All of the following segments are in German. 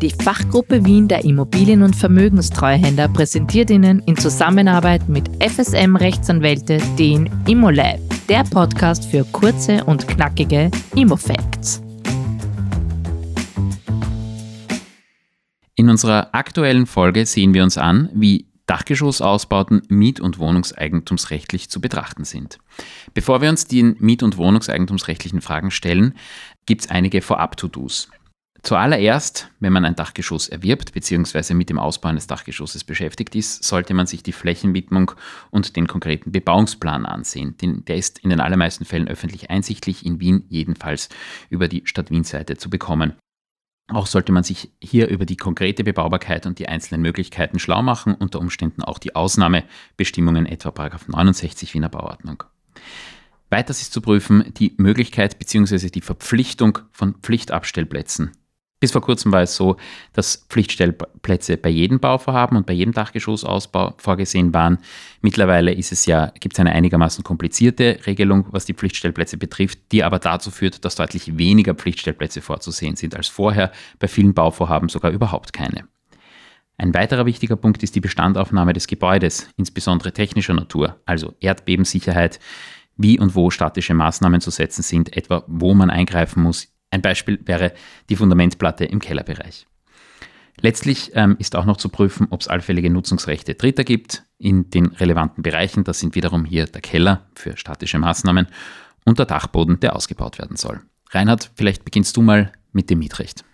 Die Fachgruppe Wien der Immobilien- und Vermögenstreuhänder präsentiert Ihnen in Zusammenarbeit mit FSM Rechtsanwälte den ImmoLab, der Podcast für kurze und knackige Immofacts. In unserer aktuellen Folge sehen wir uns an, wie Dachgeschossausbauten miet- und wohnungseigentumsrechtlich zu betrachten sind. Bevor wir uns den miet- und wohnungseigentumsrechtlichen Fragen stellen, gibt es einige Vorab-To-Dos. Zuallererst, wenn man ein Dachgeschoss erwirbt bzw. mit dem Ausbau eines Dachgeschosses beschäftigt ist, sollte man sich die Flächenwidmung und den konkreten Bebauungsplan ansehen. der ist in den allermeisten Fällen öffentlich einsichtlich, in Wien jedenfalls über die Stadt Wien-Seite zu bekommen. Auch sollte man sich hier über die konkrete Bebaubarkeit und die einzelnen Möglichkeiten schlau machen, unter Umständen auch die Ausnahmebestimmungen etwa 69 Wiener Bauordnung. Weiters ist zu prüfen die Möglichkeit bzw. die Verpflichtung von Pflichtabstellplätzen bis vor kurzem war es so, dass Pflichtstellplätze bei jedem Bauvorhaben und bei jedem Dachgeschossausbau vorgesehen waren. Mittlerweile ist es ja, gibt es eine einigermaßen komplizierte Regelung, was die Pflichtstellplätze betrifft, die aber dazu führt, dass deutlich weniger Pflichtstellplätze vorzusehen sind als vorher, bei vielen Bauvorhaben sogar überhaupt keine. Ein weiterer wichtiger Punkt ist die Bestandaufnahme des Gebäudes, insbesondere technischer Natur, also Erdbebensicherheit, wie und wo statische Maßnahmen zu setzen sind, etwa wo man eingreifen muss, ein Beispiel wäre die Fundamentplatte im Kellerbereich. Letztlich ähm, ist auch noch zu prüfen, ob es allfällige Nutzungsrechte Dritter gibt in den relevanten Bereichen. Das sind wiederum hier der Keller für statische Maßnahmen und der Dachboden, der ausgebaut werden soll. Reinhard, vielleicht beginnst du mal mit dem Mietrecht.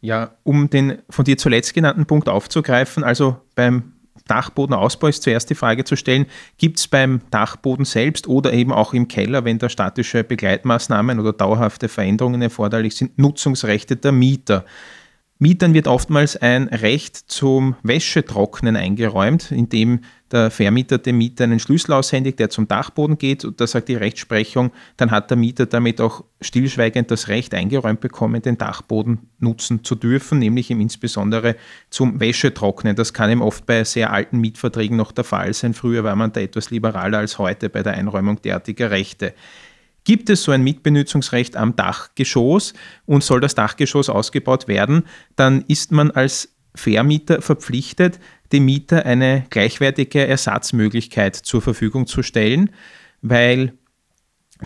Ja, um den von dir zuletzt genannten Punkt aufzugreifen, also beim Dachbodenausbau ist zuerst die Frage zu stellen, gibt es beim Dachboden selbst oder eben auch im Keller, wenn da statische Begleitmaßnahmen oder dauerhafte Veränderungen erforderlich sind, Nutzungsrechte der Mieter? Mietern wird oftmals ein Recht zum Wäschetrocknen eingeräumt, indem der Vermieter dem Mieter einen Schlüssel aushändigt, der zum Dachboden geht. Und da sagt die Rechtsprechung, dann hat der Mieter damit auch stillschweigend das Recht eingeräumt bekommen, den Dachboden nutzen zu dürfen, nämlich ihm insbesondere zum Wäschetrocknen. Das kann ihm oft bei sehr alten Mietverträgen noch der Fall sein. Früher war man da etwas liberaler als heute bei der Einräumung derartiger Rechte. Gibt es so ein Mitbenutzungsrecht am Dachgeschoss und soll das Dachgeschoss ausgebaut werden, dann ist man als Vermieter verpflichtet, dem Mieter eine gleichwertige Ersatzmöglichkeit zur Verfügung zu stellen, weil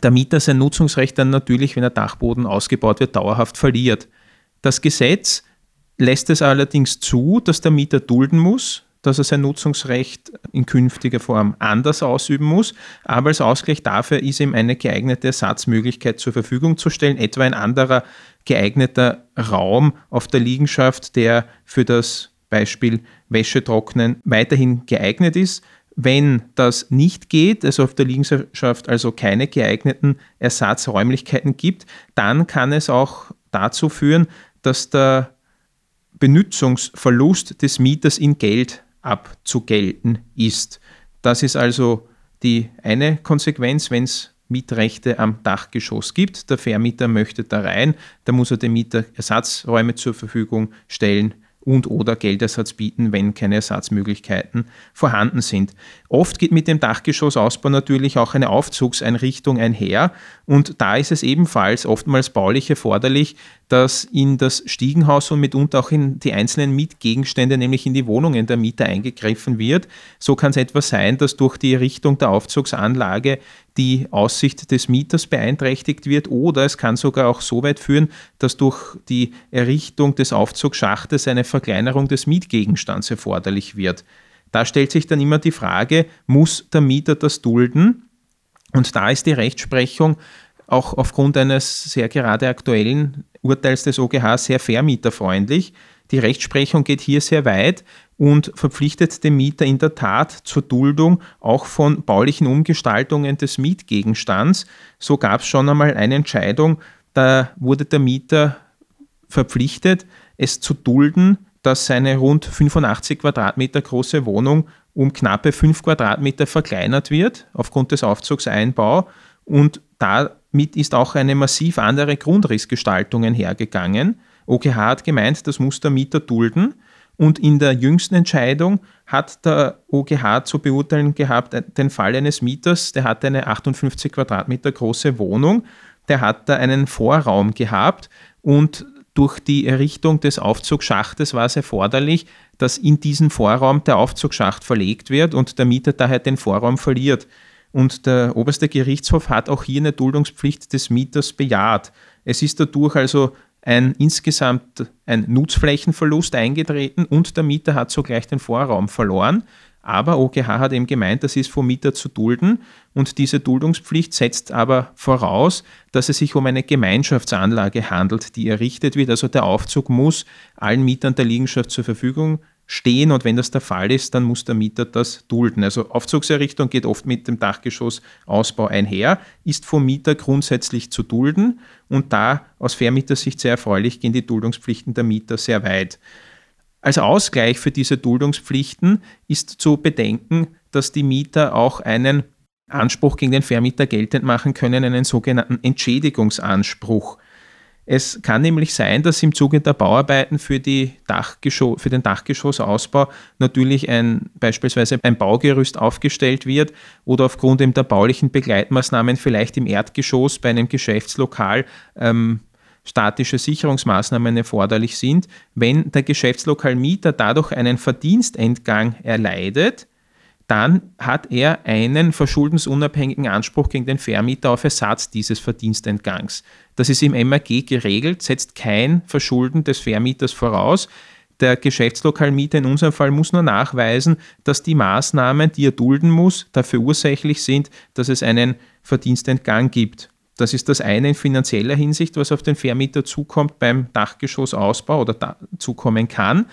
der Mieter sein Nutzungsrecht dann natürlich, wenn der Dachboden ausgebaut wird, dauerhaft verliert. Das Gesetz lässt es allerdings zu, dass der Mieter dulden muss, dass er sein Nutzungsrecht in künftiger Form anders ausüben muss. Aber als Ausgleich dafür ist ihm eine geeignete Ersatzmöglichkeit zur Verfügung zu stellen, etwa ein anderer geeigneter Raum auf der Liegenschaft, der für das Beispiel Wäschetrocknen weiterhin geeignet ist. Wenn das nicht geht, also auf der Liegenschaft also keine geeigneten Ersatzräumlichkeiten gibt, dann kann es auch dazu führen, dass der Benutzungsverlust des Mieters in Geld abzugelten ist. Das ist also die eine Konsequenz, wenn es Mietrechte am Dachgeschoss gibt. Der Vermieter möchte da rein, da muss er dem Mieter Ersatzräume zur Verfügung stellen und oder Geldersatz bieten, wenn keine Ersatzmöglichkeiten vorhanden sind. Oft geht mit dem Dachgeschossausbau natürlich auch eine Aufzugseinrichtung einher und da ist es ebenfalls oftmals baulich erforderlich, dass in das Stiegenhaus und mitunter auch in die einzelnen Mietgegenstände, nämlich in die Wohnungen der Mieter eingegriffen wird. So kann es etwa sein, dass durch die Errichtung der Aufzugsanlage die Aussicht des Mieters beeinträchtigt wird oder es kann sogar auch so weit führen, dass durch die Errichtung des Aufzugschachtes eine Verkleinerung des Mietgegenstands erforderlich wird. Da stellt sich dann immer die Frage, muss der Mieter das dulden? Und da ist die Rechtsprechung auch aufgrund eines sehr gerade aktuellen Urteils des OGH sehr vermieterfreundlich. Die Rechtsprechung geht hier sehr weit und verpflichtet den Mieter in der Tat zur Duldung auch von baulichen Umgestaltungen des Mietgegenstands. So gab es schon einmal eine Entscheidung, da wurde der Mieter verpflichtet, es zu dulden, dass seine rund 85 Quadratmeter große Wohnung um knappe 5 Quadratmeter verkleinert wird aufgrund des Aufzugseinbau und damit ist auch eine massiv andere Grundrissgestaltung einhergegangen. OGH hat gemeint, das muss der Mieter dulden. Und in der jüngsten Entscheidung hat der OGH zu beurteilen gehabt den Fall eines Mieters, der hatte eine 58 Quadratmeter große Wohnung, der hat da einen Vorraum gehabt und durch die Errichtung des Aufzugschachtes war es erforderlich, dass in diesen Vorraum der Aufzugsschacht verlegt wird und der Mieter daher den Vorraum verliert. Und der oberste Gerichtshof hat auch hier eine Duldungspflicht des Mieters bejaht. Es ist dadurch also ein insgesamt ein Nutzflächenverlust eingetreten und der Mieter hat sogleich den Vorraum verloren. Aber OGH hat eben gemeint, das ist vom Mieter zu dulden und diese Duldungspflicht setzt aber voraus, dass es sich um eine Gemeinschaftsanlage handelt, die errichtet wird. Also der Aufzug muss allen Mietern der Liegenschaft zur Verfügung stehen und wenn das der Fall ist, dann muss der Mieter das dulden. Also Aufzugserrichtung geht oft mit dem Dachgeschossausbau einher, ist vom Mieter grundsätzlich zu dulden und da aus Vermietersicht sehr erfreulich gehen die Duldungspflichten der Mieter sehr weit. Als Ausgleich für diese Duldungspflichten ist zu bedenken, dass die Mieter auch einen Anspruch gegen den Vermieter geltend machen können, einen sogenannten Entschädigungsanspruch. Es kann nämlich sein, dass im Zuge der Bauarbeiten für, für den Dachgeschossausbau natürlich ein, beispielsweise ein Baugerüst aufgestellt wird oder aufgrund der baulichen Begleitmaßnahmen vielleicht im Erdgeschoss bei einem Geschäftslokal ähm, statische Sicherungsmaßnahmen erforderlich sind, wenn der Geschäftslokalmieter dadurch einen Verdienstentgang erleidet, dann hat er einen verschuldensunabhängigen Anspruch gegen den Vermieter auf Ersatz dieses Verdienstentgangs. Das ist im MAG geregelt, setzt kein Verschulden des Vermieters voraus. Der Geschäftslokalmieter in unserem Fall muss nur nachweisen, dass die Maßnahmen, die er dulden muss, dafür ursächlich sind, dass es einen Verdienstentgang gibt. Das ist das eine in finanzieller Hinsicht, was auf den Vermieter zukommt beim Dachgeschossausbau oder zukommen kann.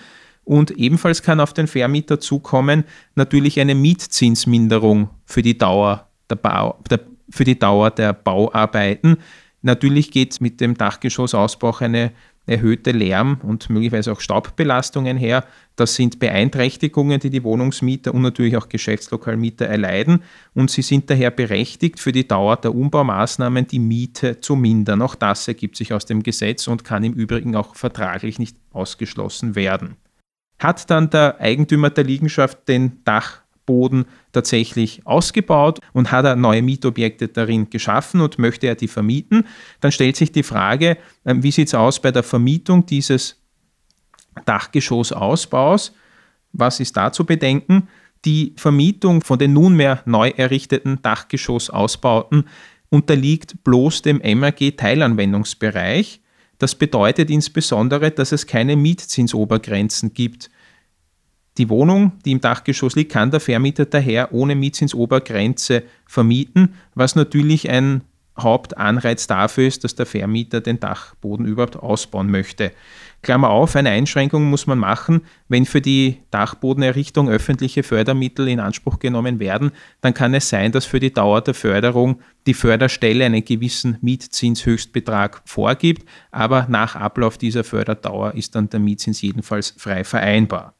Und ebenfalls kann auf den Vermieter zukommen natürlich eine Mietzinsminderung für die Dauer der, Bau, der, für die Dauer der Bauarbeiten. Natürlich geht mit dem Dachgeschossausbau eine erhöhte Lärm- und möglicherweise auch Staubbelastungen her. Das sind Beeinträchtigungen, die die Wohnungsmieter und natürlich auch Geschäftslokalmieter erleiden und sie sind daher berechtigt, für die Dauer der Umbaumaßnahmen die Miete zu mindern. Auch das ergibt sich aus dem Gesetz und kann im Übrigen auch vertraglich nicht ausgeschlossen werden. Hat dann der Eigentümer der Liegenschaft den Dach Boden tatsächlich ausgebaut und hat er neue Mietobjekte darin geschaffen und möchte er die vermieten, dann stellt sich die Frage, ähm, wie sieht es aus bei der Vermietung dieses Dachgeschossausbaus? Was ist da zu bedenken? Die Vermietung von den nunmehr neu errichteten Dachgeschossausbauten unterliegt bloß dem MAG-Teilanwendungsbereich. Das bedeutet insbesondere, dass es keine Mietzinsobergrenzen gibt. Die Wohnung, die im Dachgeschoss liegt, kann der Vermieter daher ohne Mietzinsobergrenze vermieten, was natürlich ein Hauptanreiz dafür ist, dass der Vermieter den Dachboden überhaupt ausbauen möchte. Klammer auf, eine Einschränkung muss man machen, wenn für die Dachbodenerrichtung öffentliche Fördermittel in Anspruch genommen werden, dann kann es sein, dass für die Dauer der Förderung die Förderstelle einen gewissen Mietzinshöchstbetrag vorgibt, aber nach Ablauf dieser Förderdauer ist dann der Mietzins jedenfalls frei vereinbar.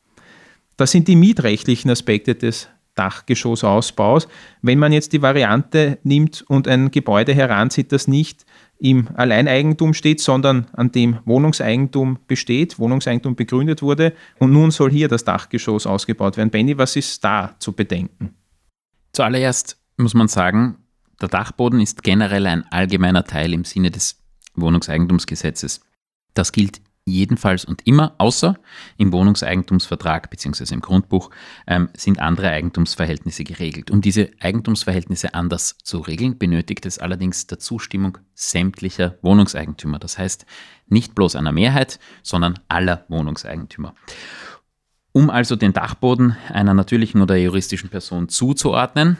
Das sind die mietrechtlichen Aspekte des Dachgeschossausbaus. Wenn man jetzt die Variante nimmt und ein Gebäude heranzieht, das nicht im Alleineigentum steht, sondern an dem Wohnungseigentum besteht, Wohnungseigentum begründet wurde und nun soll hier das Dachgeschoss ausgebaut werden. Benny, was ist da zu bedenken? Zuallererst muss man sagen, der Dachboden ist generell ein allgemeiner Teil im Sinne des Wohnungseigentumsgesetzes. Das gilt jedenfalls und immer, außer im Wohnungseigentumsvertrag bzw. im Grundbuch, ähm, sind andere Eigentumsverhältnisse geregelt. Um diese Eigentumsverhältnisse anders zu regeln, benötigt es allerdings der Zustimmung sämtlicher Wohnungseigentümer. Das heißt nicht bloß einer Mehrheit, sondern aller Wohnungseigentümer. Um also den Dachboden einer natürlichen oder juristischen Person zuzuordnen,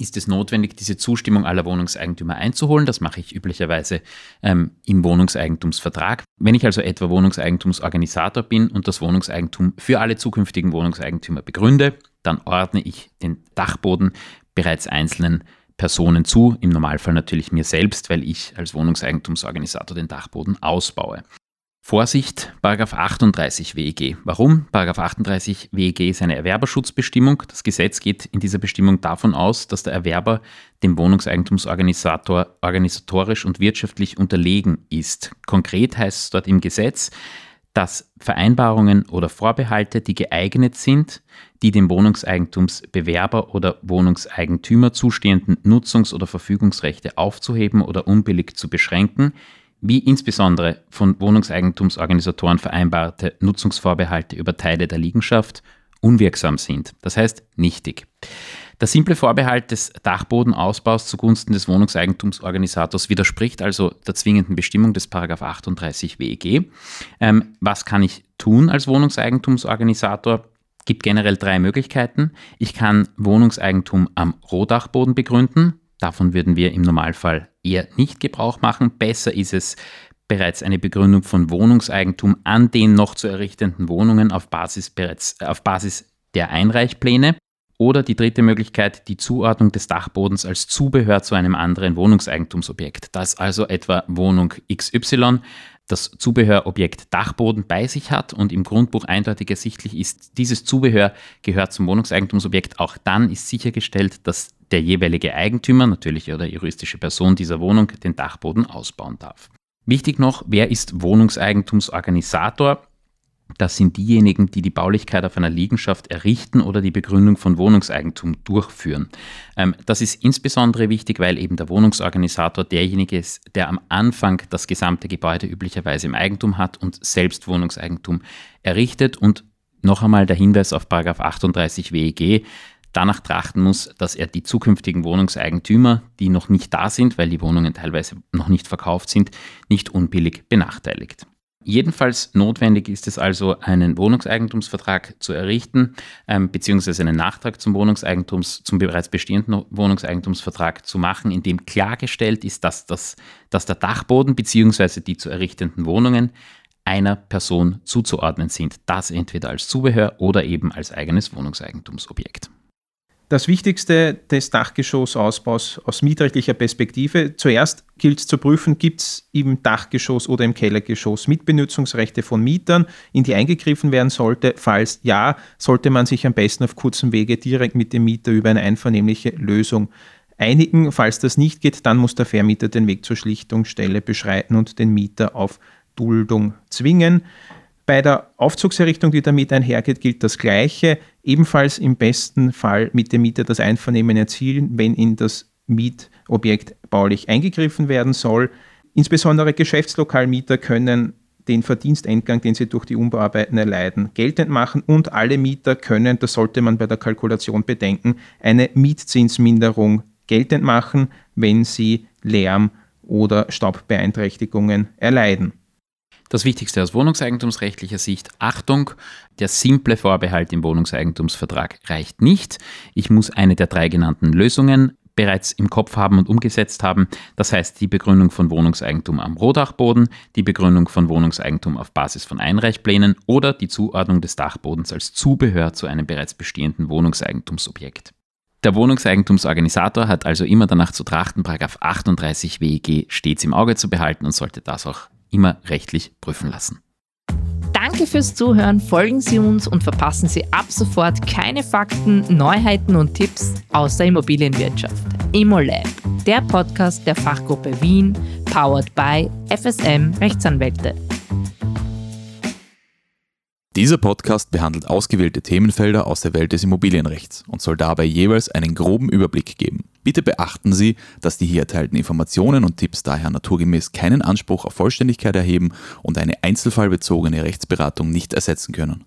ist es notwendig, diese Zustimmung aller Wohnungseigentümer einzuholen. Das mache ich üblicherweise ähm, im Wohnungseigentumsvertrag. Wenn ich also etwa Wohnungseigentumsorganisator bin und das Wohnungseigentum für alle zukünftigen Wohnungseigentümer begründe, dann ordne ich den Dachboden bereits einzelnen Personen zu, im Normalfall natürlich mir selbst, weil ich als Wohnungseigentumsorganisator den Dachboden ausbaue. Vorsicht, 38 WEG. Warum? 38 WEG ist eine Erwerberschutzbestimmung. Das Gesetz geht in dieser Bestimmung davon aus, dass der Erwerber dem Wohnungseigentumsorganisator organisatorisch und wirtschaftlich unterlegen ist. Konkret heißt es dort im Gesetz, dass Vereinbarungen oder Vorbehalte, die geeignet sind, die dem Wohnungseigentumsbewerber oder Wohnungseigentümer zustehenden Nutzungs- oder Verfügungsrechte aufzuheben oder unbillig zu beschränken, wie insbesondere von Wohnungseigentumsorganisatoren vereinbarte Nutzungsvorbehalte über Teile der Liegenschaft unwirksam sind, das heißt nichtig. Der simple Vorbehalt des Dachbodenausbaus zugunsten des Wohnungseigentumsorganisators widerspricht also der zwingenden Bestimmung des 38 WEG. Ähm, was kann ich tun als Wohnungseigentumsorganisator? gibt generell drei Möglichkeiten. Ich kann Wohnungseigentum am Rohdachboden begründen. Davon würden wir im Normalfall eher nicht Gebrauch machen. Besser ist es, bereits eine Begründung von Wohnungseigentum an den noch zu errichtenden Wohnungen auf Basis, bereits, auf Basis der Einreichpläne. Oder die dritte Möglichkeit, die Zuordnung des Dachbodens als Zubehör zu einem anderen Wohnungseigentumsobjekt. Das also etwa Wohnung XY das Zubehörobjekt Dachboden bei sich hat und im Grundbuch eindeutig ersichtlich ist, dieses Zubehör gehört zum Wohnungseigentumsobjekt. Auch dann ist sichergestellt, dass der jeweilige Eigentümer, natürlich oder juristische Person dieser Wohnung, den Dachboden ausbauen darf. Wichtig noch, wer ist Wohnungseigentumsorganisator? Das sind diejenigen, die die Baulichkeit auf einer Liegenschaft errichten oder die Begründung von Wohnungseigentum durchführen. Ähm, das ist insbesondere wichtig, weil eben der Wohnungsorganisator derjenige ist, der am Anfang das gesamte Gebäude üblicherweise im Eigentum hat und selbst Wohnungseigentum errichtet. Und noch einmal der Hinweis auf 38 WEG, danach trachten muss, dass er die zukünftigen Wohnungseigentümer, die noch nicht da sind, weil die Wohnungen teilweise noch nicht verkauft sind, nicht unbillig benachteiligt. Jedenfalls notwendig ist es also, einen Wohnungseigentumsvertrag zu errichten, ähm, beziehungsweise einen Nachtrag zum Wohnungseigentums, zum bereits bestehenden Wohnungseigentumsvertrag zu machen, in dem klargestellt ist, dass, das, dass der Dachboden beziehungsweise die zu errichtenden Wohnungen einer Person zuzuordnen sind. Das entweder als Zubehör oder eben als eigenes Wohnungseigentumsobjekt. Das Wichtigste des Dachgeschossausbaus aus mietrechtlicher Perspektive. Zuerst gilt es zu prüfen, gibt es im Dachgeschoss oder im Kellergeschoss Mitbenutzungsrechte von Mietern, in die eingegriffen werden sollte. Falls ja, sollte man sich am besten auf kurzem Wege direkt mit dem Mieter über eine einvernehmliche Lösung einigen. Falls das nicht geht, dann muss der Vermieter den Weg zur Schlichtungsstelle beschreiten und den Mieter auf Duldung zwingen. Bei der Aufzugserrichtung, die damit einhergeht, gilt das Gleiche. Ebenfalls im besten Fall mit dem Mieter das Einvernehmen erzielen, wenn in das Mietobjekt baulich eingegriffen werden soll. Insbesondere Geschäftslokalmieter können den Verdienstentgang, den sie durch die Umbauarbeiten erleiden, geltend machen und alle Mieter können, das sollte man bei der Kalkulation bedenken, eine Mietzinsminderung geltend machen, wenn sie Lärm- oder Staubbeeinträchtigungen erleiden. Das Wichtigste aus wohnungseigentumsrechtlicher Sicht, Achtung, der simple Vorbehalt im Wohnungseigentumsvertrag reicht nicht. Ich muss eine der drei genannten Lösungen bereits im Kopf haben und umgesetzt haben. Das heißt die Begründung von Wohnungseigentum am Rohdachboden, die Begründung von Wohnungseigentum auf Basis von Einreichplänen oder die Zuordnung des Dachbodens als Zubehör zu einem bereits bestehenden Wohnungseigentumsobjekt. Der Wohnungseigentumsorganisator hat also immer danach zu trachten, 38 WEG stets im Auge zu behalten und sollte das auch immer rechtlich prüfen lassen. Danke fürs Zuhören, folgen Sie uns und verpassen Sie ab sofort keine Fakten, Neuheiten und Tipps aus der Immobilienwirtschaft. ImmoLab, der Podcast der Fachgruppe Wien, powered by FSM Rechtsanwälte. Dieser Podcast behandelt ausgewählte Themenfelder aus der Welt des Immobilienrechts und soll dabei jeweils einen groben Überblick geben. Bitte beachten Sie, dass die hier erteilten Informationen und Tipps daher naturgemäß keinen Anspruch auf Vollständigkeit erheben und eine einzelfallbezogene Rechtsberatung nicht ersetzen können.